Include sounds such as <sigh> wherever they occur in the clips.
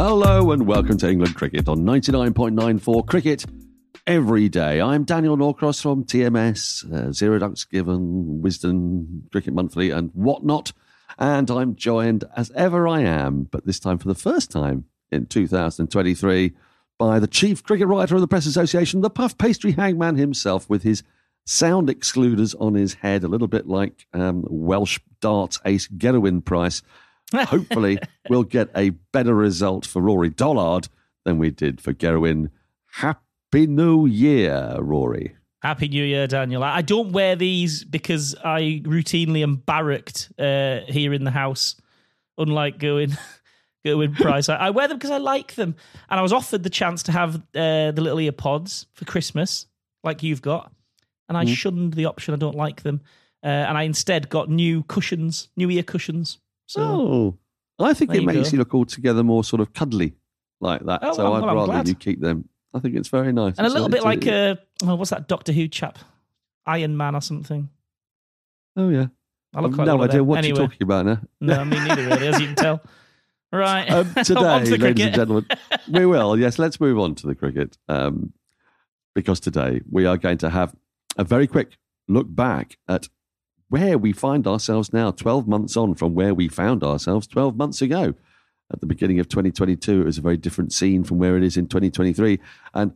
Hello and welcome to England Cricket on 99.94 Cricket every day. I'm Daniel Norcross from TMS, uh, Zero Ducks Given, Wisden, Cricket Monthly, and whatnot. And I'm joined as ever I am, but this time for the first time in 2023, by the chief cricket writer of the Press Association, the puff pastry hangman himself, with his sound excluders on his head, a little bit like um, Welsh darts ace Gerwyn Price. Hopefully, we'll get a better result for Rory Dollard than we did for Gerwyn. Happy New Year, Rory. Happy New Year, Daniel. I don't wear these because I routinely am barracked uh, here in the house, unlike going. <laughs> Gerwyn Price. I, I wear them because I like them, and I was offered the chance to have uh, the little ear pods for Christmas, like you've got, and I Mm. shunned the option. I don't like them, uh, and I instead got new cushions, new ear cushions. So Oh, I think it you makes go. you look altogether more sort of cuddly like that. Oh, so well, I'd well, rather glad. you keep them. I think it's very nice. and a It's little bit like uh, what's that Doctor Who chap, Iron Man or something. oh yeah. I look I've no idea what anyway, you're talking about now. No, me neither, really, as you can tell. <laughs> Right. Um, <laughs> today, to ladies and gentlemen, we <laughs> will. Yes, let's move on to the cricket um, because today we are going to have a very quick look back at where we find ourselves now, 12 months on from where we found ourselves 12 months ago. At the beginning of 2022, it was a very different scene from where it is in 2023. And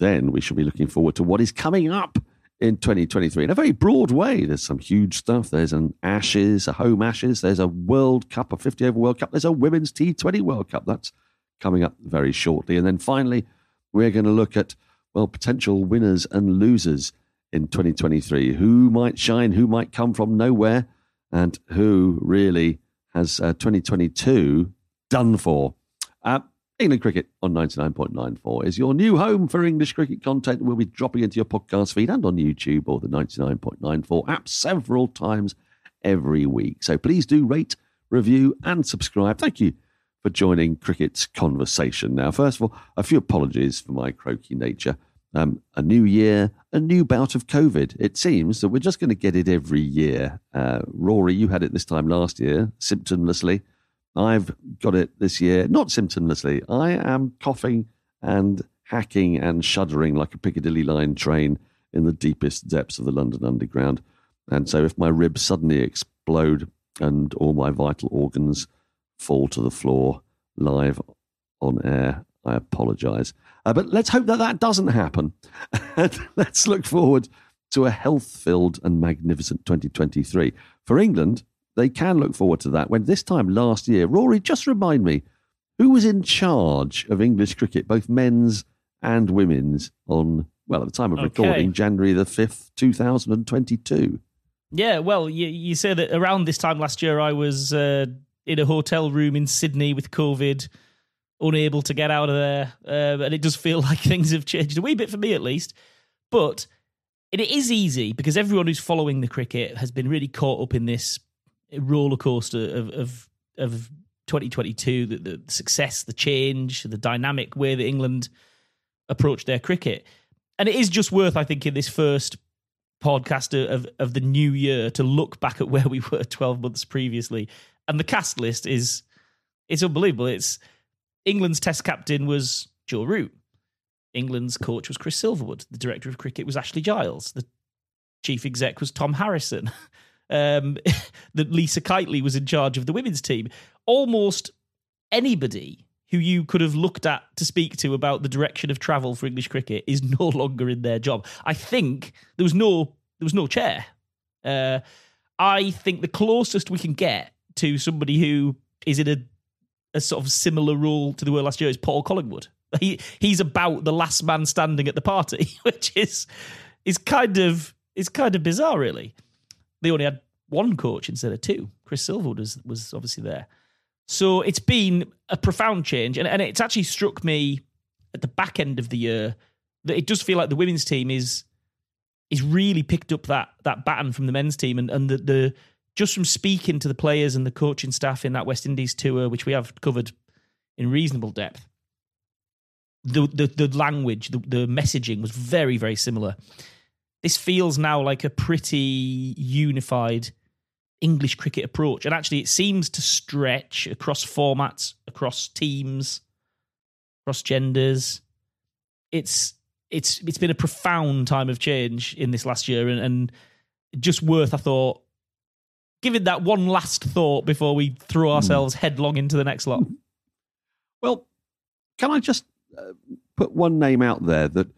then we should be looking forward to what is coming up in 2023 in a very broad way. There's some huge stuff. There's an Ashes, a home Ashes. There's a World Cup, a 50 over World Cup. There's a Women's T20 World Cup. That's coming up very shortly. And then finally, we're going to look at, well, potential winners and losers in 2023. Who might shine, who might come from nowhere, and who really has uh, 2022 done for. Uh, England Cricket on 99.94 is your new home for English cricket content. We'll be dropping into your podcast feed and on YouTube or the 99.94 app several times every week. So please do rate, review, and subscribe. Thank you for joining Cricket's conversation. Now, first of all, a few apologies for my croaky nature. Um, a new year, a new bout of COVID. It seems that we're just going to get it every year. Uh, Rory, you had it this time last year, symptomlessly. I've got it this year, not symptomlessly. I am coughing and hacking and shuddering like a Piccadilly line train in the deepest depths of the London Underground. And so, if my ribs suddenly explode and all my vital organs fall to the floor live on air, I apologise. Uh, but let's hope that that doesn't happen. <laughs> let's look forward to a health filled and magnificent 2023. For England, they can look forward to that. When this time last year, Rory, just remind me, who was in charge of English cricket, both men's and women's, on, well, at the time of Okay. recording, January the 5th, 2022? Yeah, well, you, you say that around this time last year, I was uh, in a hotel room in Sydney with COVID, unable to get out of there. Uh, and it does feel <laughs> like things have changed a wee bit for me, at least. But it is easy because everyone who's following the cricket has been really caught up in this roller coaster of, of, of 2022 the, the success, the change, the dynamic way that England approach their cricket. And it is just worth, I think, in this first podcast of, of the new year to look back at <laughs> where we were 12 months previously. And the cast list is it's unbelievable. It's England's test captain was Joe Root. England's coach was Chris Silverwood. The director of cricket was Ashley Giles. The chief exec was Tom Harrison. <laughs> Um, <laughs> that Lisa Keightley was in charge of the women's team. Almost anybody who you could have looked at to speak to about the direction of travel for English cricket is <laughs> no longer in their job. I think there was no there was no chair. Uh, I think the closest we can get to somebody who is in a a sort of similar role to the world last year is Paul Collingwood. He he's about the last man standing at the party, <laughs> which is is kind of is kind of bizarre, really. They only had one coach instead of two. Chris Silverwood was, was obviously there. So it's been a profound change. And, and it's actually struck me at the back end of the year that it does feel like the women's team is is really picked up that that baton from the men's team and, and the, the just from speaking to the players and the coaching staff in that West Indies tour, which we have covered in reasonable depth, the the, the language, the, the messaging was very, very similar. This feels now like a pretty unified English cricket approach. And actually, it seems to stretch across formats, across teams, across genders. It's it's it's been a profound time of change in this last year, and, and just worth, I thought, giving that one last thought before we throw ourselves headlong into the next lot. Well, can I just uh, put one name out there that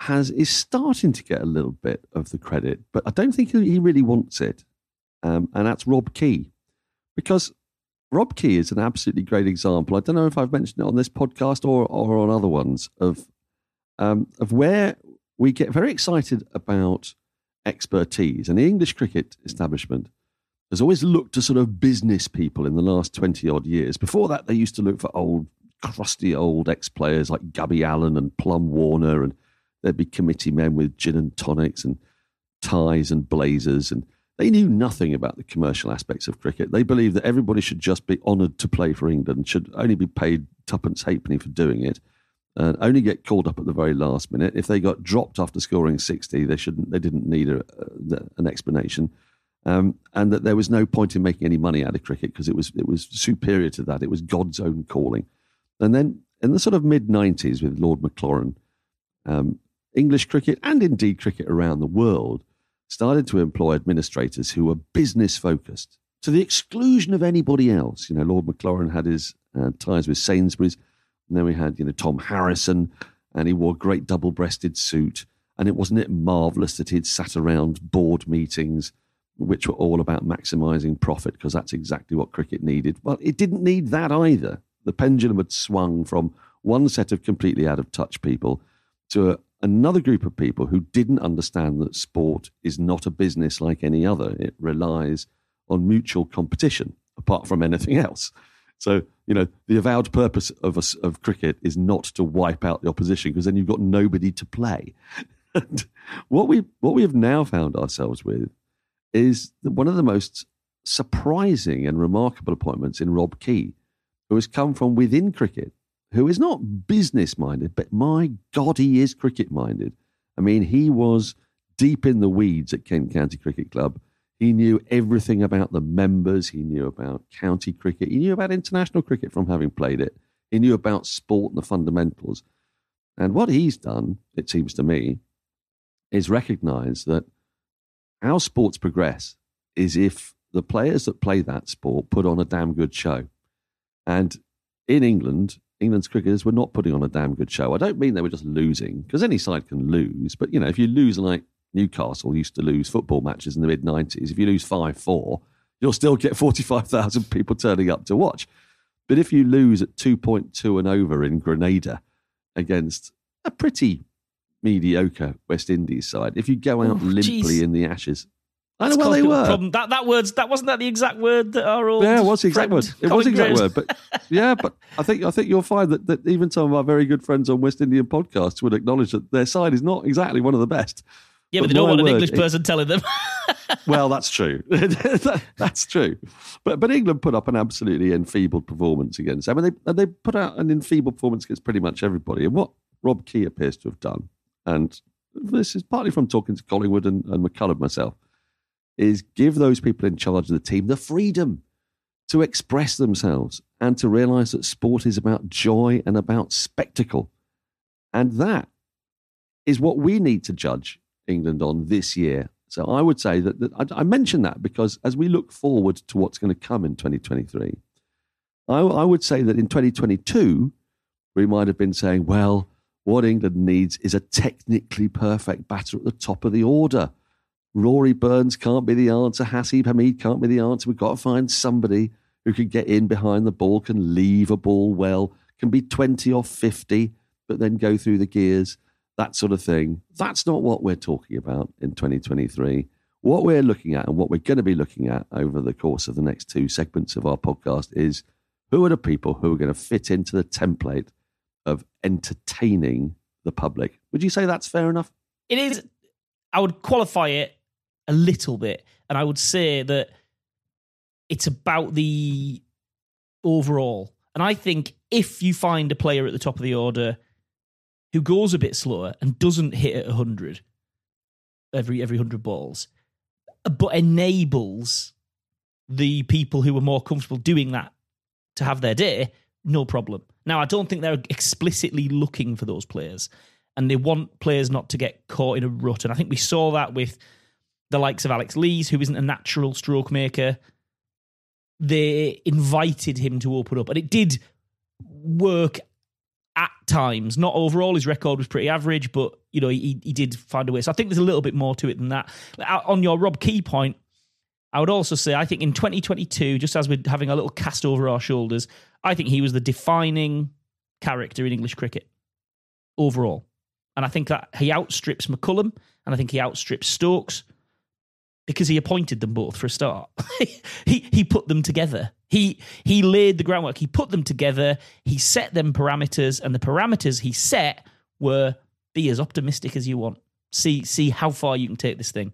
has is starting to get a little bit of the credit, but I don't think he really wants it um, and that's Rob Key. Because Rob Key is an absolutely great example. I don't know if I've mentioned it on this podcast or, or on other ones of um, of where we get very excited about expertise. And the English cricket establishment has always looked to sort of business people in the last 20 odd years. Before that, they used to look for old, crusty old ex players like Gubby Allen and Plum Warner, and there'd be committee men with gin and tonics and ties and blazers. And they knew nothing about the commercial aspects of cricket. They believed that everybody should just be honoured to play for England, should only be paid tuppence halfpenny for doing it, and only get called up at the very last minute. If they got dropped after scoring sixty, they shouldn't. They didn't need a, a, an explanation, um, and that there was no point in making any money out of cricket because it was it was superior to that. It was God's own calling. And then in the sort of mid nineties with Lord Maclaurin, um, English cricket and indeed cricket around the world started to employ administrators who were business focused to the exclusion of anybody else. You know, Lord Maclaurin had his uh, ties with Sainsbury's, and then we had, you know, Tom Harrison, and he wore a great double breasted suit. And it wasn't it marvelous that he'd sat around board meetings, which were all about maximizing profit, because that's exactly what cricket needed. Well, it didn't need that either. The pendulum had swung from one set of completely out of touch people to a, another group of people who didn't understand that sport is not a business like any other. It relies on mutual competition apart from anything else. So, you know, the avowed purpose of, a, of cricket is not to wipe out the opposition because then you've got nobody to play. <laughs> and what we, what we have now found ourselves with is one of the most surprising and remarkable appointments in Rob Key, who has come from within cricket who is not business minded, but my God, he is cricket minded. I mean, he was deep in the weeds at Kent County Cricket Club. He knew everything about the members. He knew about county cricket. He knew about international cricket from having played it. He knew about sport and the fundamentals. And what he's done, it seems to me, is recognize that how sports progress is if the players that play that sport put on a damn good show. And in England, England's cricketers were not putting on a damn good show. I don't mean they were just losing, because any side can lose. But, you know, if you lose like Newcastle used to lose football matches in the mid 90s, if you lose 5 4, you'll still get <laughs> 45,000 people turning up to watch. But if you lose at 2.2 and over in Grenada against a pretty mediocre West Indies side, if you go out oh, limply geez. in the Ashes, I know well they were. Problem. That that words that wasn't that the exact word that our old yeah, it was the exact word. It was the exact word, but yeah, but I think I think you'll find that, that even some of our very good friends on West Indian podcasts would acknowledge that their side is not exactly one of the best. Yeah, but, but they don't want an English person it, telling them. <laughs> well, that's true. <laughs> that, that's true. But but England put up an absolutely enfeebled performance against them, and they they put out an enfeebled performance against pretty much everybody. And what Rob Key appears to have done, and this is partly from talking to Collingwood and, and myself is give those people in charge of the team the freedom to express themselves and to realize that sport is about joy and about spectacle. And that is what we need to judge England on this year. So I would say that, that I, I mention that because as we look forward to what's going to come in 2023, I, I would say that in 2022, we might have been saying, well, what England needs is a technically perfect batter at the top of the order Rory Burns can't be the answer. Haseeb Hameed can't be the answer. We've got to find somebody who can get in behind the ball, can leave a ball well, can be 20 or 50, but then go through the gears, that sort of thing. That's not what we're talking about in 2023. What we're looking at and what we're going to be looking at over the course of the next two segments of our podcast is who are the people who are going to fit into the template of entertaining the public. Would you say that's fair enough? It is. I would qualify it a little bit, and I would say that it's about the overall. And I think if you find a player at the top of the order who goes a bit slower and doesn't hit at 100 every every 100 balls, but enables the people who are more comfortable doing that to have their day, no problem. Now, I don't think they're explicitly looking for those players, and they want players not to get caught in a rut. And I think we saw that with the likes of Alex Lees, who isn't a natural stroke maker. They invited him to open up, and it did work at times. Not overall, his record was pretty average, but you know he he did find a way. So I think there's a little bit more to it than that. On your Rob Key point, I would also say I think in 2022, just as we're having a little cast over our shoulders, I think he was the defining character in English cricket overall. And I think that he outstrips McCullum and I think he outstrips Stokes because he appointed them both for a start. <laughs> he he put them together. He he laid the groundwork. He put them together. He set them parameters, and the parameters he set were be as optimistic as you want. See see how far you can take this thing.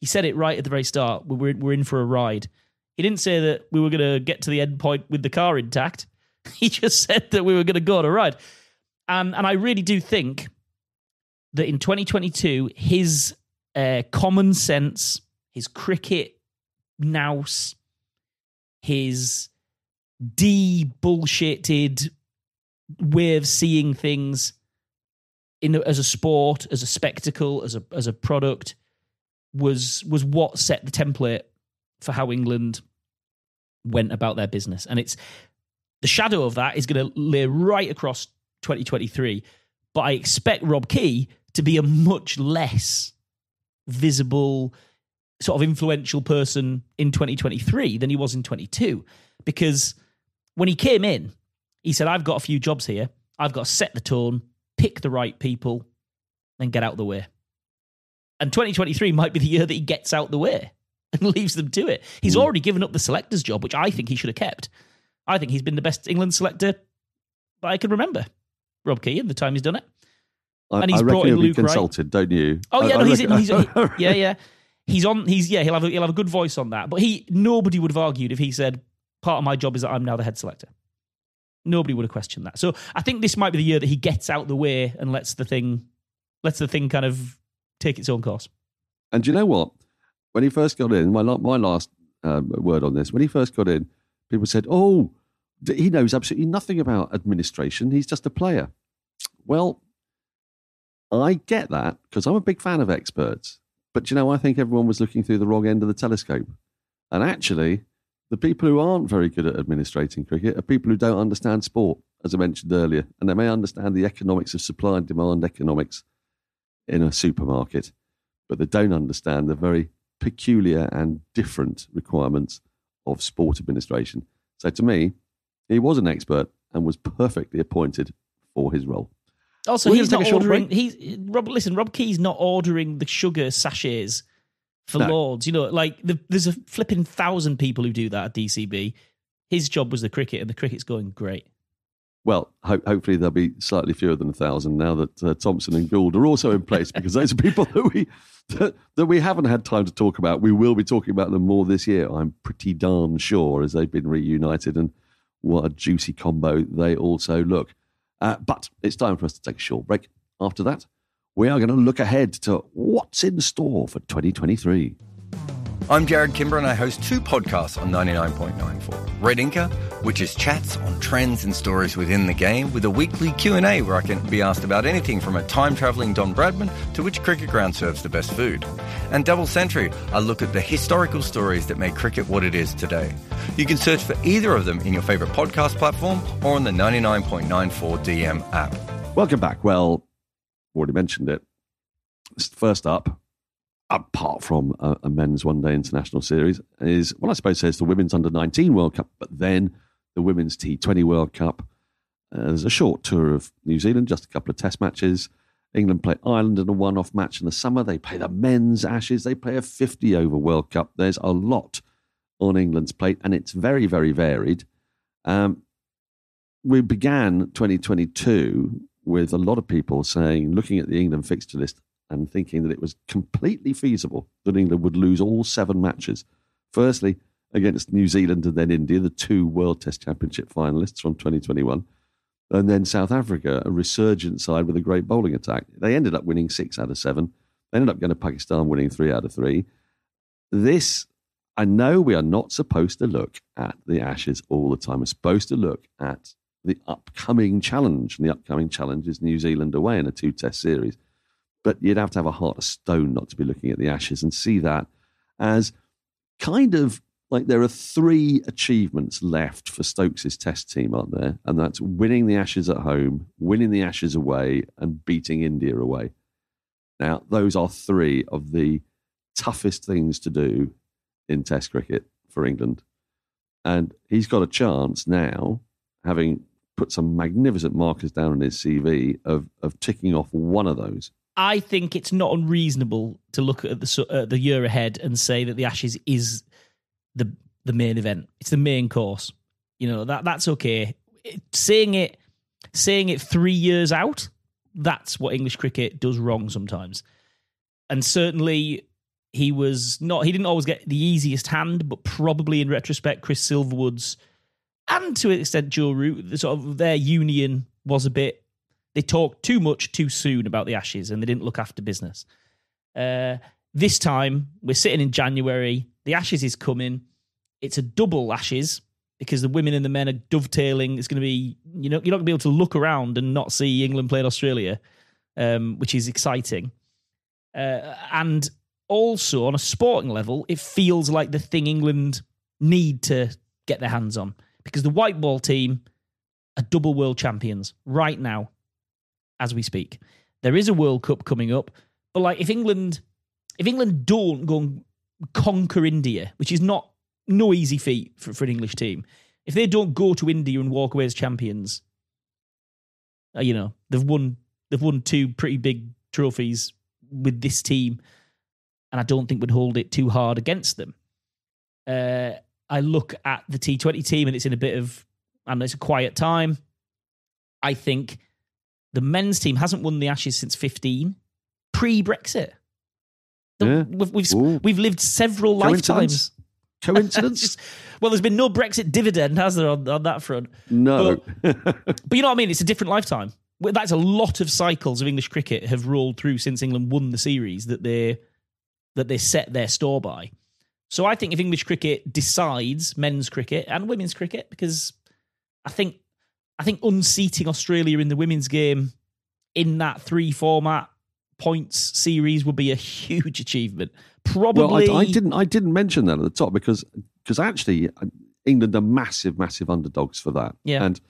He said it right at the very start. We're we're in for a ride. He didn't say that we were going to get to the end point with the car intact. <laughs> He just said that we were going to go on a ride. And and I really do think that in 2022 his uh, common sense his cricket nous, his de bullshitted way of seeing things in as a sport, as a spectacle, as a as a product was was what set the template for how England went about their business. And it's the shadow of that is going to lay right across 2023. But I expect Rob Key to be a much less visible, sort of influential person in 2023 than he was in 22 because when he came in he said i've got a few jobs here i've got to set the tone pick the right people and get out of the way and 2023 might be the year that he gets out the way <laughs> and leaves them to it he's mm. already given up the selector's job which i think he should have kept i think he's been the best england selector i can remember rob key in the time he's done it and he's I brought in Luke consulted, Wright. don't you? Oh yeah, I, no, I he's, in, he's, <laughs> yeah, yeah he's on. He's yeah. He'll have a, he'll have a good voice on that. But he nobody would have argued if he said part of my job is that I'm now the head selector. Nobody would have questioned that. So I think this might be the year that he gets out the way and lets the thing lets the thing kind of take its own course. And do you know what? When he first got in, my my last um, word on this, when he first got in, people said, "Oh, he knows absolutely nothing about administration. He's just a player." Well, I get that because I'm a big fan of experts. But you know, I think everyone was looking through the wrong end of the telescope. And actually, the people who aren't very good at administrating cricket are people who don't understand sport, as I mentioned earlier. And they may understand the economics of supply and demand economics in a supermarket, but they don't understand the very peculiar and different requirements of sport administration. So to me, he was an expert and was perfectly appointed for his role. Oh, also, he's not ordering. He's Rob. Listen, Rob Key's not ordering the sugar sachets for no. Lords. You know, like the, there's a flipping thousand people who do that at ECB. His job was the cricket, and the cricket's going great. Well, ho- hopefully there'll be slightly fewer than a thousand now that uh, Thompson and Gould are also in place, because those are people that we that, that we haven't had time to talk about. We will be talking about them more this year. I'm pretty darn sure, as they've been reunited, and what a juicy combo they also look. Uh, but it's time for us to take a short break. After that, we are going to look ahead to what's in store for 2023. I'm Jarrod Kimber and I host two podcasts on 99.94. Red Inker, which is chats on trends and stories within the game with a weekly Q&A where I can be asked about anything from a time-travelling Don Bradman to which cricket ground serves the best food. And Double Century, I look at the historical stories that make cricket what it is today. You can search for either of them in your favourite podcast platform or on the 99.94 DM app. Welcome back. Well, already mentioned it. First up, apart from a, a, men's one day international series, is, well, I suppose there's the Women's Under 19 World Cup, but then the Women's T20 World Cup. Uh, there's a short tour of New Zealand, just a couple of test matches. England play Ireland in a one off match in the summer. They play the men's Ashes. They play a 50 over World Cup. There's a lot on England's plate, and it's very, very varied. Um, we began 2022 with a lot of people saying, looking at the England fixture list and thinking that it was completely feasible that England would lose all seven matches. Firstly, against New Zealand and then India, the two World Test Championship finalists from 2021. And then South Africa, a resurgent side with a great bowling attack. They ended up winning six out of seven. They ended up going to Pakistan winning three out of three. This, I know we are not supposed to look at the Ashes all the time. We're supposed to look at the upcoming challenge. And the upcoming challenge is New Zealand away in a two test series. But you'd have to have a heart of stone not to be looking at the Ashes and see that as kind of like there are three achievements left for Stokes' test team, aren't there? And that's winning the Ashes at home, winning the Ashes away, and beating India away. Now, those are three of the toughest things to do in Test cricket for England. And he's got a chance now, having put some magnificent markers down on his CV, of, of ticking off one of those. I think it's not unreasonable to look at the uh, the year ahead and say that the Ashes is the the main event. It's the main course. You know that that's okay. It, saying it saying it three years out, that's what English cricket does wrong sometimes. And certainly he was not. He didn't always get the easiest hand, but probably in retrospect, Chris Silverwood's and to an extent Joe Root, sort of their union was a bit. They talked too much too soon about the Ashes, and they didn't look after business. Uh, this time, we're sitting in January. The Ashes is coming. It's a double Ashes because the women and the men are dovetailing. It's going to be, you know, you're not going to be able to look around and not see England playing Australia, um, which is exciting. Uh, and also on a sporting level, it feels like the thing England need to get their hands on because the white ball team are double world champions right now, as we speak. There is a World Cup coming up, but like if England, if England don't go and conquer India, which is not no easy feat for, for an English team. If they don't go to India and walk away as champions, uh, you know they've won they've won two pretty big trophies with this team, and I don't think we'd hold it too hard against them. Uh, I look at the T20 team, and it's in a bit of and it's a quiet time. I think the men's team hasn't won the Ashes since 15, pre Brexit. Yeah. We've, we've, we've lived several lifetimes Coincidence? <laughs> Just, well, there's been no Brexit dividend, has there, on, on that front? no. But, <laughs> but you know what I mean? It's a different lifetime. That's a lot of cycles of English cricket have rolled through since England won the series that they that they set their store by. So I think if English cricket decides men's cricket and women's cricket, because I think I think unseating Australia in the women's game in that three format points series would be a huge achievement. Probably. Well, I, I, didn't. I didn't mention that at the top because because actually uh, England are massive, massive underdogs for that. Yeah. And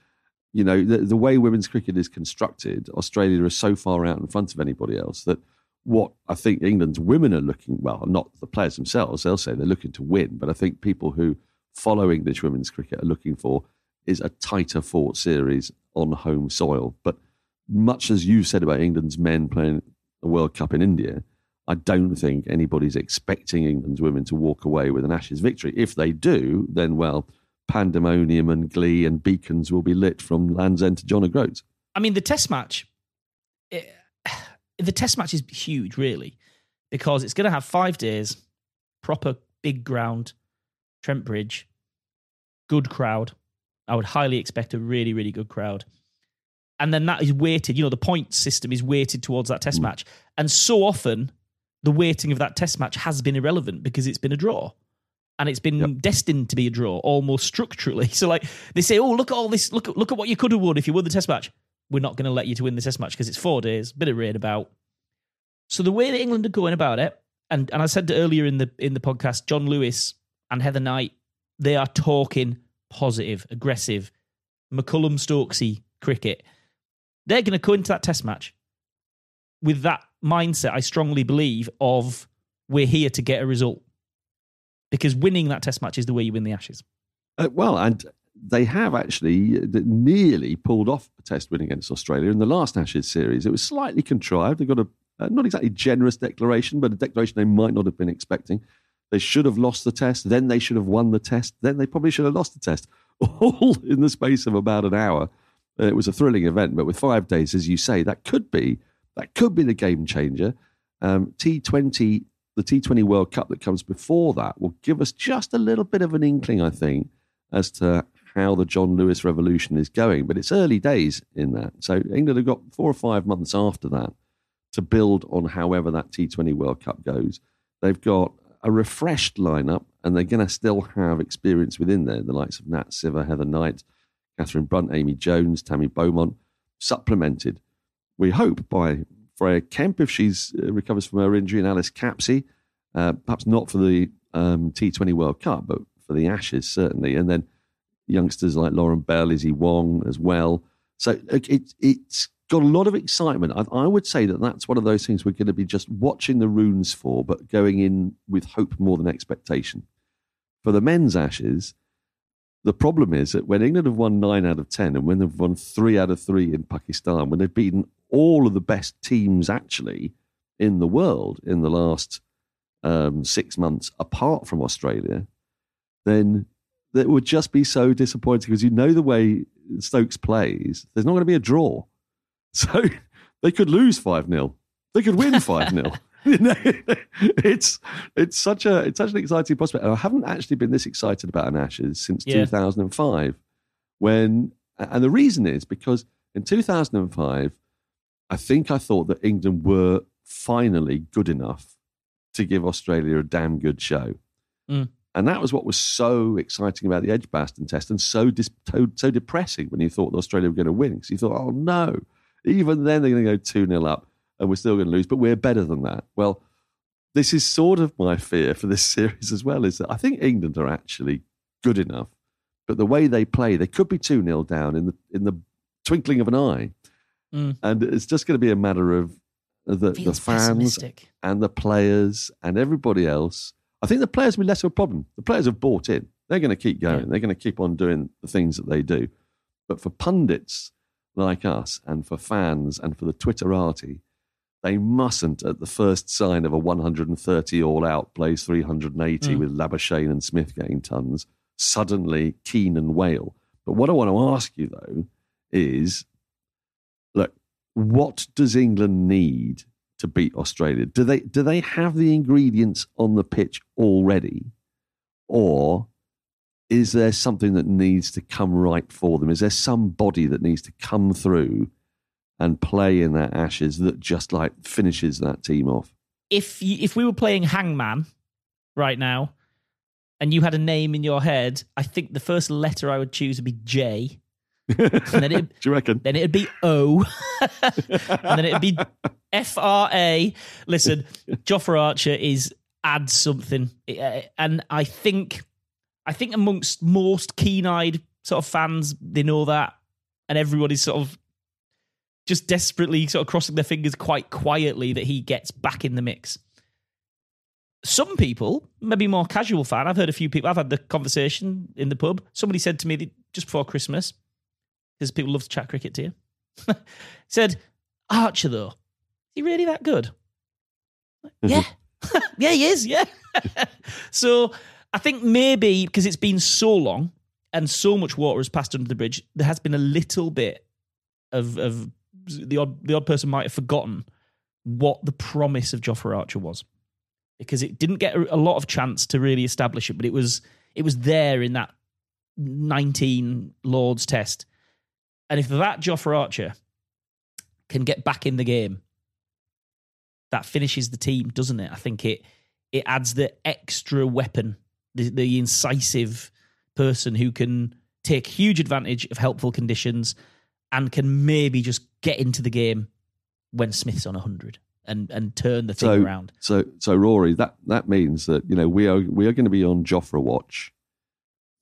you know the, the way women's cricket is constructed, Australia is so far out in front of anybody else that what I think England's women are looking well, not the players themselves. They'll say they're looking to win, but I think people who follow English women's cricket are looking for is a tighter fought series on home soil. But much as you said about England's men playing the World Cup in India, I don't think anybody's expecting England's women to walk away with an Ashes victory. If they do, then, well, pandemonium and glee and beacons will be lit from Land's End to John O'Groats. I mean, the test match, eh, it, <sighs> the test match is huge, really, because it's going to have five days, proper big ground, Trent Bridge, good crowd. I would highly expect a really, really good crowd. And then that is weighted, you know, the point system is weighted towards that test mm. match. And so often, the weighting of that test match has been irrelevant because it's been a draw. And it's been yep. destined to be a draw almost structurally. <laughs> So, like, they say, oh, look at all this. Look, look at what you could have won if you won the test match. We're not going to let you to win the test match because it's four days, bit of rain about. So, the way that England are going about it, and, and I said earlier in the in the podcast, Jon Lewis and Heather Knight, they are talking positive, aggressive, McCullum Stokesy cricket. They're going to go into that test match with that mindset, I strongly believe, of we're here to get a result. Because winning that test match is the way you win the Ashes. Uh, well, and they have actually uh, nearly pulled off a test win against Australia in the last Ashes series. It was slightly contrived. They got a uh, not exactly generous declaration, but a declaration they might not have been expecting. They should have lost the test, then they should have won the test, then they probably should have lost the test, <laughs> all in the space of about an hour. Uh, it was a thrilling event, but with five days, as you say, that could be that could be the game changer. Um, T20, the T20 World Cup that comes before that, will give us just a little bit of an inkling, I think, as to how the Jon Lewis revolution is going. But it's early days in that. So England have got four or five months after that to build on however that T20 World Cup goes. They've got a refreshed lineup and they're going to still have experience within there, the likes of Nat Sciver, Heather Knight, Catherine Brunt, Amy Jones, Tammy Beaumont, supplemented, we hope, by Freya Kemp if she uh, recovers from her injury and Alice Capsey, uh, perhaps not for the um, T20 World Cup, but for the Ashes, certainly. And then youngsters like Lauren Bell, Issy Wong as well. So it, it's got a lot of excitement. I, I, would say that that's one of those things we're going to be just watching the runes for, but going in with hope more than expectation. For the men's Ashes, the problem is that when England have won nine out of 10 and when they've won three out of three in Pakistan, when they've beaten all of the best teams actually in the world in the last um, six months, apart from Australia, then that would just be so disappointing because you know the way Stokes plays, there's not going to be a draw. <laughs> So they could lose 5 0. They could win 5 0. <laughs> you know, it's it's such a it's such an exciting prospect. I haven't actually been this excited about an Ashes since yeah. 2005, when and the reason is because in 2005, I think I thought that England were finally good enough to give Australia a damn good show. Mm. And that was what was so exciting about the Edgbaston test and so, dis- so depressing when you thought Australia were going to win. Because you thought, oh no, even then they're going to go 2 0 up and we're still going to lose, but we're better than that. Well, this is sort of my fear for this <laughs> series as well is that I think England are actually good enough, but the way they play, they could be 2 0 down in the, in the twinkling of an eye. Mm. And it's just going to be a matter of the, the fans and the players and everybody else. I think the players will be less of a problem. The players have bought in. They're going to keep going. Yeah. They're going to keep on doing the things that they do. But for pundits like us and for fans and for the Twitterati, they mustn't, at the first sign of a 130 all out, plays 380 mm. with Labuschagne and Smith getting tons, suddenly keen and wail. But what I want to ask you, though, is look, what does England need to beat Australia? Do they, do they have the ingredients on the pitch already? Or is there something that needs to come right for them? Is there somebody that needs to come through and play in that Ashes that just like finishes that team off. If you, if we were playing Hangman right now, and you had a name in your head, I think the first letter I would choose would be J. <laughs> and then it, Do you reckon? Then it'd be O, <laughs> and then it'd be F R A. Listen, <laughs> Jofra Archer is add something, uh, and I think, I think amongst most keen-eyed sort of fans, they know that, and everybody's sort of just desperately sort of crossing their fingers quite quietly that he gets back in the mix. Some people, maybe more casual fan, I've heard a few people, I've had the conversation in the pub. Somebody said to me just before Christmas, because people love to chat cricket to you, <laughs> said, Archer, though, is he really that good? yeah. <laughs> yeah, he is. Yeah. <laughs> so I think maybe because it's been so long and so much water has passed under the bridge, there has been a little bit of, of the odd the odd person might have forgotten what the promise of Jofra Archer was because it didn't get a lot of chance to really establish it, but it was it was there in that 19 Lords test. And if that Jofra Archer can get back in the game, that finishes the team, doesn't it? I think it it adds the extra weapon, the, the incisive person who can take huge advantage of helpful conditions and can maybe just get into the game when Smith's on 100 and and turn the thing so, around. So so Rory, that that means that you know we are we are going to be on Jofra watch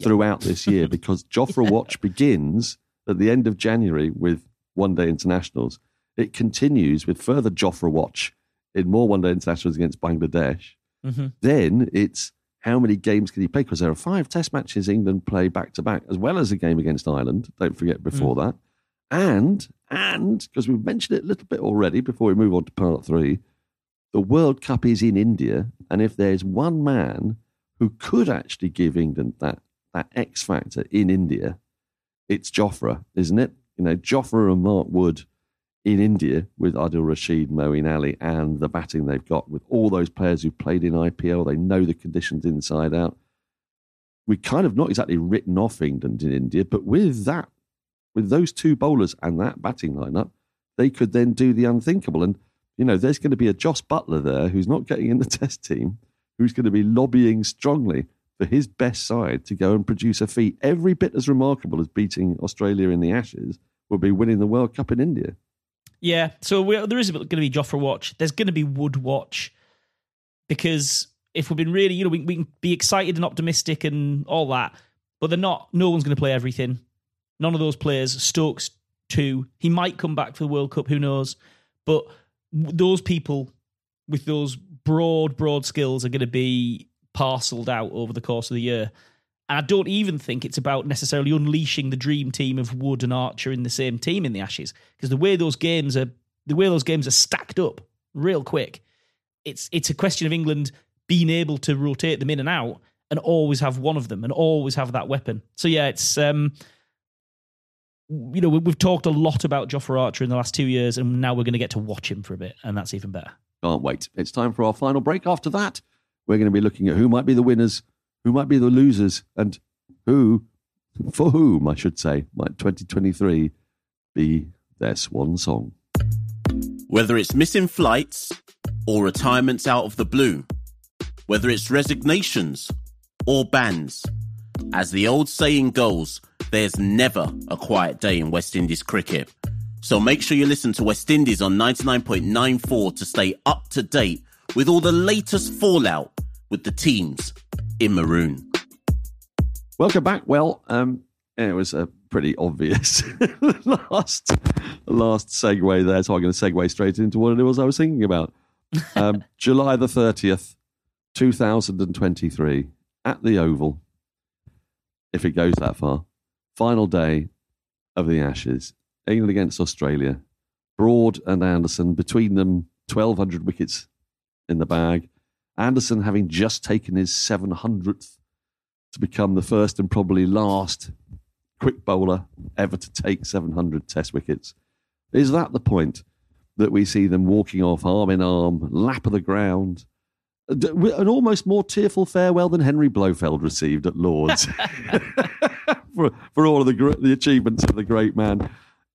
throughout this year <laughs> because Jofra yeah. watch begins at the end of January with one day internationals. It continues with further Jofra watch in more one day internationals against Bangladesh. Mm-hmm. Then it's how many games can he play? Because there are five test matches England play back to back, as well as a game against Ireland. Don't forget before mm. that. And, and, because we've mentioned it a little bit already before we move on to part three, the World Cup is in India. And if there's one man who could actually give England that, that X factor in India, it's Jofra, isn't it? You know, Jofra and Mark Wood in India with Adil Rashid, Moeen Ali, and the batting they've got with all those players who've played in IPL. They know the conditions inside out. We kind of not exactly written off England in India, but with that, with those two bowlers and that batting lineup, they could then do the unthinkable. And, you know, there's going to be a Jos Buttler there who's not getting in the <laughs> test team, who's going to be lobbying strongly for his best side to go and produce a feat every bit as remarkable as beating Australia in the Ashes will be winning the World Cup in India. Yeah, so there is going to be Jofra watch. There's going to be Wood watch because if we've been really, you know, we, we can be excited and optimistic and all that, but they're not. No one's going to play everything. None of those players. Stokes too. He might come back for the World Cup. Who knows? But those people with those broad, broad skills are going to be parceled out over the course of the year. And I don't even think it's about necessarily unleashing the dream team of Wood and Archer in the same team in the Ashes, because the way those games are, the way those games are stacked up real quick, it's it's a question of England being able to rotate them in and out and always have one of them and always have that weapon. So yeah, it's um, you know we've talked a lot about Jofra Archer in the last two years, and now we're going to get to watch him for a bit, and that's even better. Can't wait! It's time for our final break. After that, we're going to be looking at who might be the winners who might be the losers and who, for whom, I should say, might 2023 be their swan song. Whether it's missing flights or retirements out of the blue, whether it's resignations or bans, as the old saying goes, there's never a quiet day in West Indies cricket. So make sure you listen to West Indies on 99.94 to stay up to date with all the latest fallout with the teams in maroon. Welcome back. Well, um, it was a pretty obvious <laughs> last last segue there, so I'm going to segue straight into what it was I was thinking about. Um, <laughs> July the 30th, 2023, at the Oval, if it goes that far, final day of the Ashes, England against Australia. Broad and Anderson, between them, 1,200 wickets in the bag. Anderson having just taken his 700th to become the first and probably last quick bowler ever to take 700 test wickets. Is that the point that we see them walking off arm in arm, lap of the ground? An almost more tearful farewell than Henry Blofeld received at Lords <laughs> <laughs> for, for all of the, the achievements of the great man.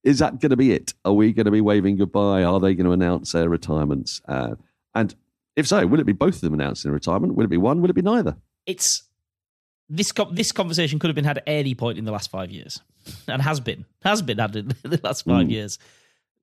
Is that going to be it? Are we going to be waving goodbye? Are they going to announce their retirements? Uh, and if so, will it be both of them announcing retirement? Will it be one? Will it be neither? It's this. this conversation could have been had at any point in the last five years, and has been has been had in <laughs> the last five mm. years.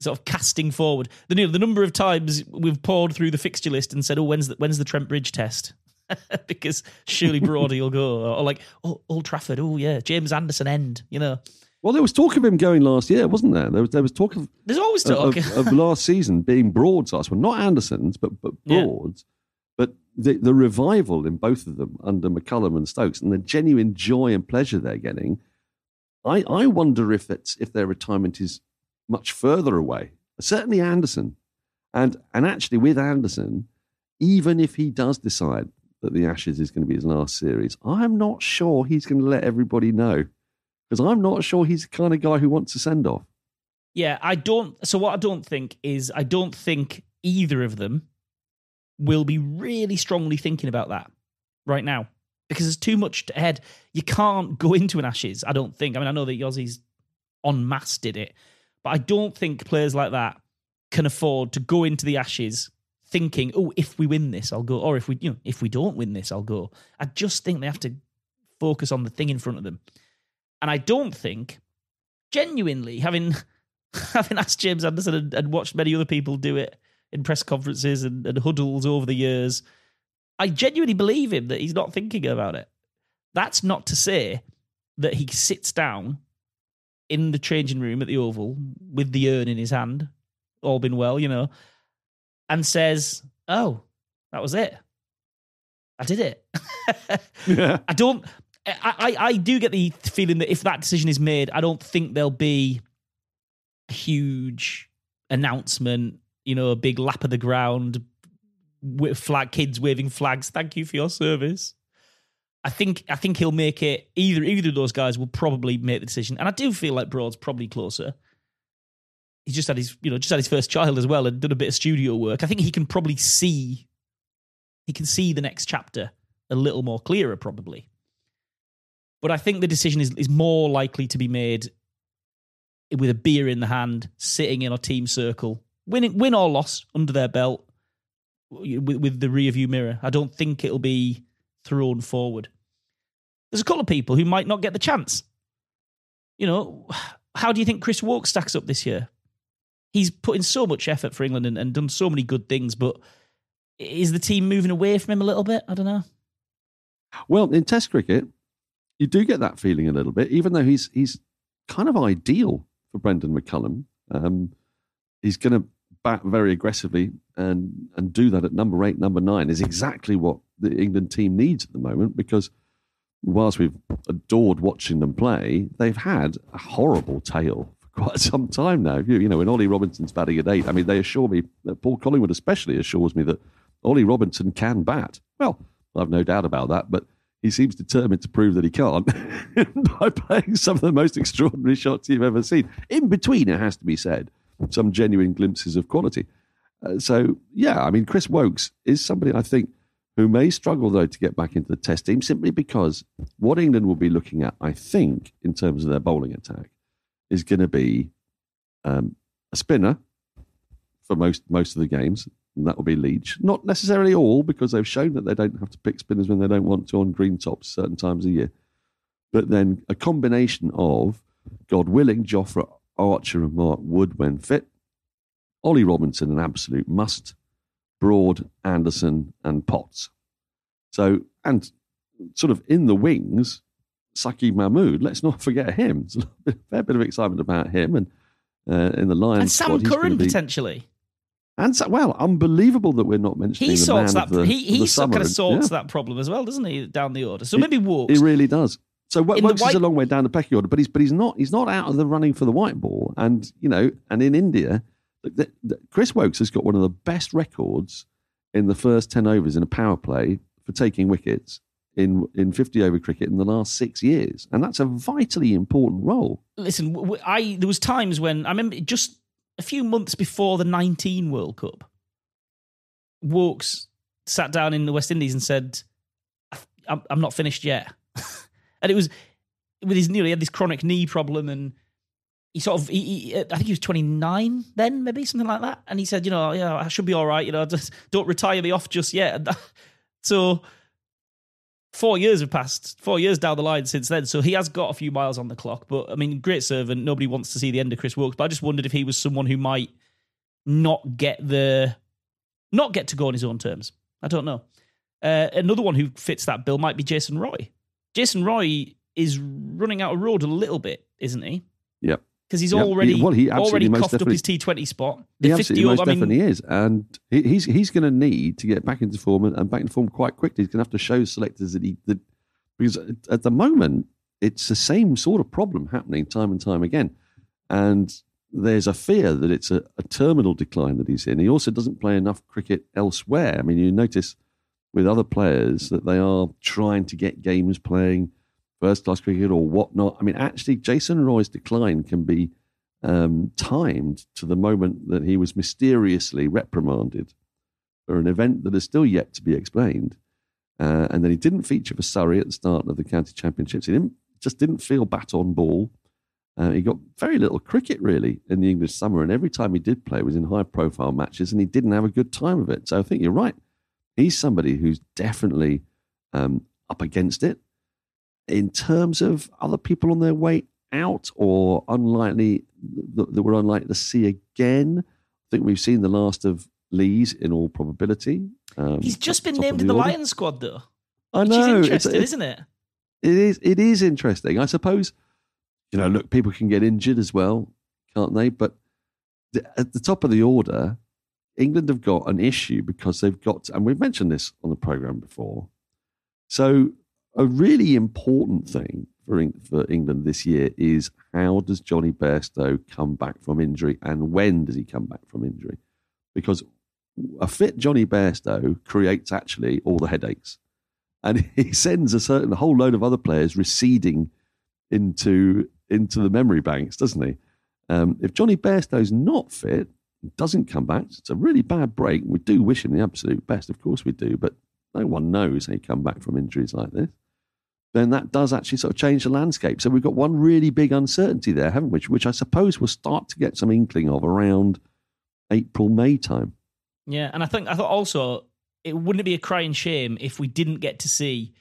Sort of casting forward the you know, the number of times we've poured through the fixture list and said, "Oh, when's the, when's the Trent Bridge test?" <laughs> because surely Broady will go, or, or like, "Oh, Old Trafford, oh yeah, James Anderson end," you know. Well, there was talk of him going last year, wasn't there? There was there was talk of there's always talk of, of, of last season being Broad's last one, not Anderson's, but but Broad's. Yeah. But the the revival in both of them under McCullum and Stokes, and the genuine joy and pleasure they're getting. I I wonder if it's if their retirement is much further away. Certainly Anderson, and and actually with Anderson, even if he does decide that the Ashes is going to be his last series, I'm not sure he's going to let everybody know because I'm not sure he's the kind of guy who wants to send off. Yeah, I don't. So what I don't think is I don't think either of them will be really strongly thinking about that right now because there's too much ahead. You can't go into an Ashes. I don't think. I mean, I know that Aussies en masse did it, but I don't think players like that can afford to go into the Ashes thinking, "Oh, if we win this, I'll go," or if we, you know, if we don't win this, I'll go. I just think they have to focus on the thing in front of them. And I don't think, genuinely, having <laughs> having asked James Anderson and, and watched many other people do it in press conferences and, and huddles over the years, I genuinely believe him that he's not thinking about it. That's not to say that he sits down in the changing room at the Oval with the urn in his hand, all been well, you know, and says, Oh, that was it. I did it. <laughs> Yeah. I don't. I, I do get the feeling that if that decision is made, I don't think there'll be a huge announcement. You know, a big lap of the ground with flag kids waving flags. Thank you for your service. I think I think he'll make it. Either either of those guys will probably make the decision, and I do feel like Broad's probably closer. He's just had his you know just had his first child as well and done a bit of studio work. I think he can probably see he can see the next chapter a little more clearer probably. But I think the decision is is more likely to be made with a beer in the hand, sitting in a team circle, win win or loss under their belt with, with the rear view mirror. I don't think it'll be thrown forward. There's a couple of people who might not get the chance. You know, how do you think Chris Woakes stacks up this year? He's put in so much effort for England and, and done so many good things, but is the team moving away from him a little bit? I don't know. Well, in Test cricket, you do get that feeling a little bit, even though he's he's kind of ideal for Brendon McCullum. Um, he's going to bat very aggressively and and do that at number eight, number nine is exactly what the England team needs at the moment because whilst we've adored watching them play, they've had a horrible tail for <laughs> quite some time now. You, you know, when Ollie Robinson's batting at eight, I mean, they assure me, that Paul Collingwood especially assures me that Ollie Robinson can bat. Well, I've no doubt about that, but he seems determined to prove that he can't <laughs> by playing some of the most extraordinary shots you've ever seen. In between, it has to be said, some genuine glimpses of quality. Uh, so, yeah, I mean, Chris Woakes is somebody I think who may struggle, though, to get back into the test team simply because what England will be looking at, I think, in terms of their bowling attack, is going to be um, a spinner for most most of the games, and that will be Leach. Not necessarily all, because they've shown that they don't have to pick spinners when they don't want to on green tops certain times a year. But then a combination of, God willing, Jofra Archer and Mark Wood when fit, Ollie Robinson, an absolute must, Broad, Anderson, and Potts. So, and sort of in the wings, Saqib Mahmood, let's not <laughs> forget him. There's a fair bit of excitement about him. And uh, in the Lions And Sam squad, Curran be- potentially. And so, well, unbelievable that we're not mentioning He man that. the, he he sort kind of sorts yeah, that problem as well, doesn't he? Down the order. So maybe Woakes. He really does. So Wo- In the Woakes is a long way down the pecking order, but he's but he's not he's not out of the running for the white ball. And you know, and in India, the, the, Chris Woakes has got one of the best records in the first ten overs in a power play for taking wickets in in fifty over cricket in the last six years, and that's a vitally important role. listen, I there was times when I remember just a few months before the 19 World Cup, Woakes sat down in the West Indies and said, "I'm, I'm not finished yet," <laughs> and it was with his know, he had this chronic knee problem and. He sort of, he, he, I think he was 29 then, maybe something like that. And he said, you know, yeah, I should be all right. You know, <laughs> just don't retire me off just yet. <laughs> So four years have passed, four years down the line since then. So he has got a few miles on the clock. But I mean, great servant. Nobody wants to see the end of Chris Woakes. But I just wondered if he was someone who might not get the not get to go on his own terms. I don't know. Uh, another one who fits that bill might be Jason Roy. Jason Roy is running out of road a little bit, isn't he? Because he's already He- well, he already coughed up his T Twenty spot. He The absolutely fifty most. I mean, definitely is, and he, he's he's going to need to get back into form and, and back into form quite quickly. He's going to have to show selectors that he that because at, at the moment it's the same sort of problem happening time and time again, and there's a fear that it's a, a terminal decline that he's in. He also doesn't play enough cricket elsewhere. I mean, you notice with other players that they are trying to get games playing first class cricket or whatnot. I mean, actually, Jason Roy's decline can be um, timed to the moment that he was mysteriously reprimanded for an event that is still yet to be explained. Uh, and then he didn't feature for Surrey at the start of the county championships. He didn't, just didn't feel bat on ball. Uh, he got very little cricket really in the English summer, and every time he did play was in high profile matches, and he didn't have a good time of it. So I think you're right. He's somebody who's definitely um, up against it. In terms of other people on their way out or unlikely that, we're unlikely to see again, I think we've seen the last of Lees in all probability. Um, he's just been named in the order. Lions squad, though, I which know is it's- interesting, it's- isn't it? it is. It is interesting. I suppose. You know, look, people can get injured as well, can't they? But the, at the top of the order, England have got an issue because they've got, and we've mentioned this on the program before. So, a really important thing for, for England this year is how does Jonny Bairstow come back from injury and when does he come back from injury? Because a fit Jonny Bairstow creates actually all the headaches. And <laughs> he sends a certain a whole load of other players receding into into the memory banks, doesn't he? Um, if Jonny Bairstow's not fit, doesn't come back, it's a really bad break. We do wish him the absolute best, of course we do, but no one knows how he come back from injuries like this. Then that does actually sort of change the landscape. So we've got one really big uncertainty there, haven't we? Which, which I suppose we'll start to get some inkling of around April, May time. Yeah, and I think I thought also it wouldn't be a crying shame if we didn't get to see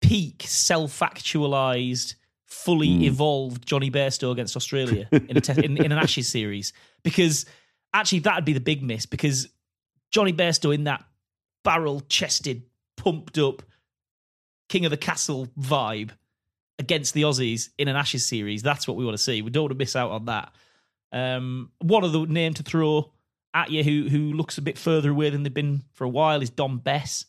peak self-actualized fully mm. evolved Jonny Bairstow against Australia <laughs> in, a te- in, in an Ashes series because actually that'd be the big miss because Jonny Bairstow in that barrel chested, pumped up King of the Castle vibe against the Aussies in an Ashes series. That's what we want to see. We don't want to miss out on that. Um, one of the name to throw at you who who looks a bit further away than they've been for a while is Dom Bess.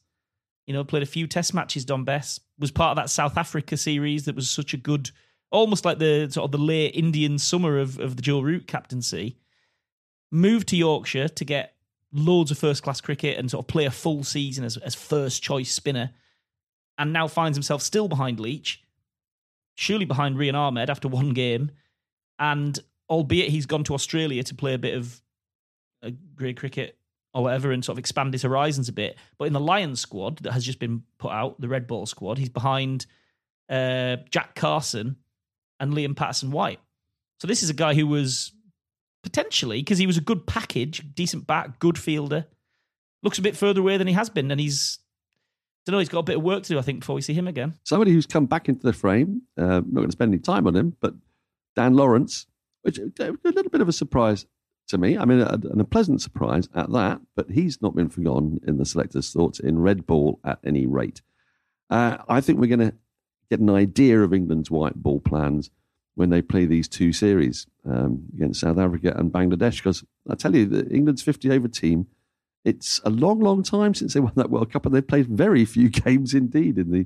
You know, played a few test matches. Dom Bess was part of that South Africa series that was such a good, almost like the sort of the late Indian summer of, of the Joe Root captaincy. Moved to Yorkshire to get loads of first class cricket and sort of play a full season as, as first choice spinner, and now finds himself still behind Leach, surely behind Rehan Ahmed after one game, and albeit he's gone to Australia to play a bit of a grade cricket or whatever and sort of expand his horizons a bit. But in the Lions squad that has just been put out, the Red Ball squad, he's behind uh, Jack Carson and Liam Patterson White. So this is a guy who was potentially, because he was a good package, decent back, good fielder, looks a bit further away than he has been. And he's, don't know, he's got a bit of work to do, I think, before we see him again. Somebody who's come back into the frame, uh, not going to spend any time on him, but Dan Lawrence, which a little bit of a surprise to me. I mean, a, a pleasant surprise at that, but he's not been forgotten in the selector's thoughts in red ball at any rate. Uh, I think we're going to get an idea of England's white ball plans when they play these two series um, against South Africa and Bangladesh. Because I tell you, the England's 50 over team, it's a long, long time since they won that World Cup, and they've played very few <laughs> games indeed in the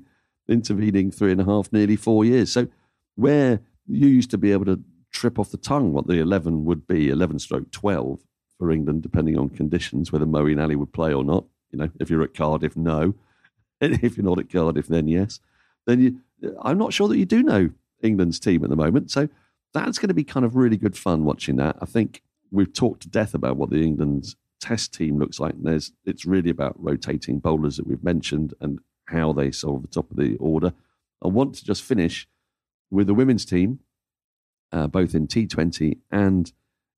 intervening three and a half, nearly four years. So, where you used to be able to trip off the tongue what the 11 would be 11 stroke 12 for England, depending on conditions, whether Moeen Ali would play or not. You know, if you're at Cardiff, no. <laughs> if you're not at Cardiff, then yes. Then you, I'm not sure that you do know England's team at the moment. So that's going to be kind of really good fun watching that. I think we've talked to death about what the England's test team looks like. And there's, it's really about rotating bowlers that we've mentioned and how they solve the top of the order. I want to just finish with the women's team uh, both in T20 and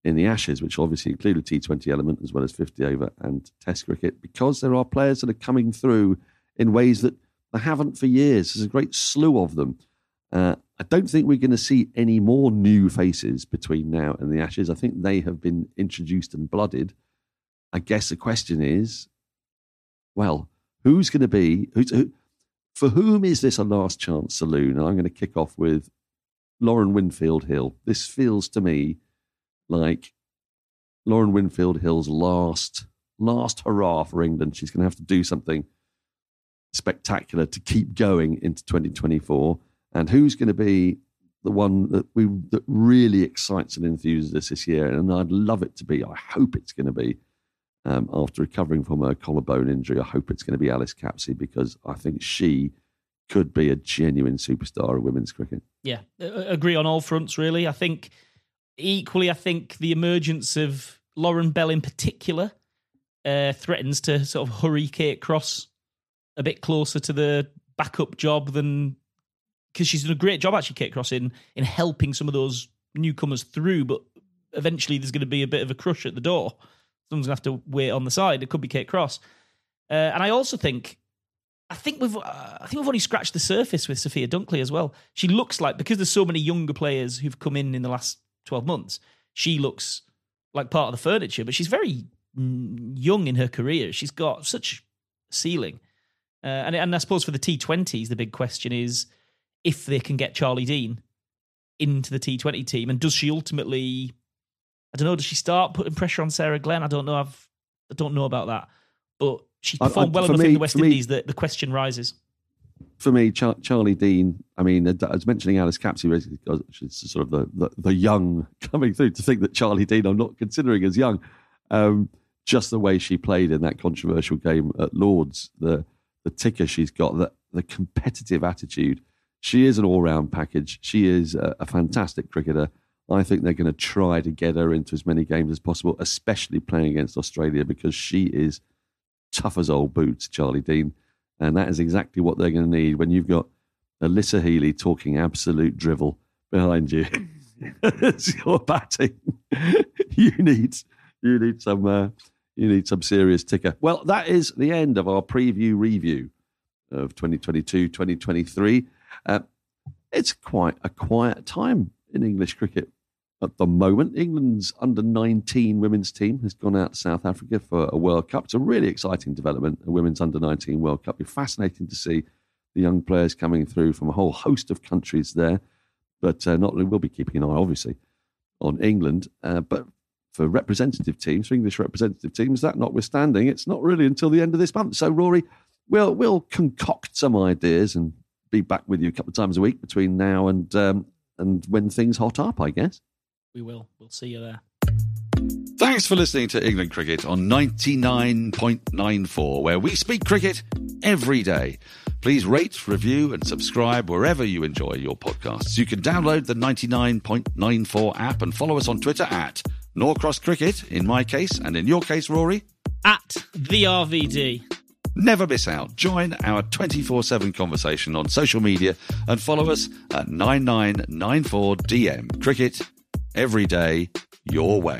in the Ashes, which obviously include a T20 element as well as 50 over and Test cricket, because there are players that are coming through in ways that they haven't for years. There's a great slew of them. Uh, I don't think we're going to see any more new faces between now and the Ashes. I think they have been introduced and blooded. I guess the question is, well, who's going to be who, for whom is this a last chance saloon? And I'm going to kick off with Lauren Winfield Hill. This feels to me like Lauren Winfield Hill's last last hurrah for England. She's going to have to do something spectacular to keep going into 2024. And who's going to be the one that we that really excites and enthuses us this year? And I'd love it to be. I hope it's going to be. Um, after recovering from her collarbone injury, I hope it's going to be Alice Capsey because I think she could be a genuine superstar of women's cricket. Yeah, agree on all fronts, really. I think equally, I think the emergence of Lauren Bell in particular uh, threatens to sort of hurry Kate Cross a bit closer to the backup job than because she's done a great job actually, Kate Cross, in in helping some of those newcomers through. But eventually, there's going to be a bit of a crush at the door. Someone's to have to wait on the side. It could be Kate Cross, uh, and I also think I think we've uh, I think we've only scratched the surface with Sophia Dunkley as well. She looks like because there's so many younger players who've come in in the last 12 months, she looks like part of the furniture, but she's very young in her career. She's got such ceiling. Uh, and and I suppose for the T20s the big question is if they can get Charlie Dean into the T20 team and does she ultimately I don't know does she start putting pressure on Sarah Glenn? I don't know I've I don't know about that. But She's performed I, I, well enough me, in the West Indies me, that the question rises. For me, Char- Charlie Dean. I mean, I was mentioning Alice Capsey, she's sort of the, the, the young <laughs> coming through. To think that Charlie Dean, I'm not considering as young. Um, just the way she played in that controversial game at Lords, the the ticker she's got, the the competitive attitude. She is an all round package. She is a, a fantastic cricketer. I think they're going to try to get her into as many games as possible, especially playing against Australia because she is tough as old boots, Charlie Dean. And that is exactly what they're going to need when you've got Alyssa Healy talking absolute drivel behind you. <laughs> it's your batting. <laughs> you need you need some uh, you need some serious ticker. Well, that is the end of our preview review of 2022 2023. Uh, it's quite a quiet time in English cricket at the moment. England's under 19 women's team has gone out to South Africa for a World Cup. It's a really exciting development, a women's under 19 World Cup. It's fascinating to see the young players coming through from a whole host of countries there. But uh, not only we'll be keeping an eye, obviously, on England, uh, but for representative teams, for English representative teams, that notwithstanding, it's not really until the end of this month. So, Rory, we'll we'll concoct some ideas and be back with you a couple of times a week between now and um, and when things hot up, I guess. We will. We'll see you there. Thanks for listening to England Cricket on 99.94, where we speak cricket every day. Please rate, review, and subscribe wherever you enjoy your podcasts. You can download the 99.94 app and follow us on Twitter at Norcross Cricket, in my case, and in your case, Rory? At the RVD. Never miss out. Join our 24 7 conversation on social media and follow us at 9994DM. Cricket, every day, your way.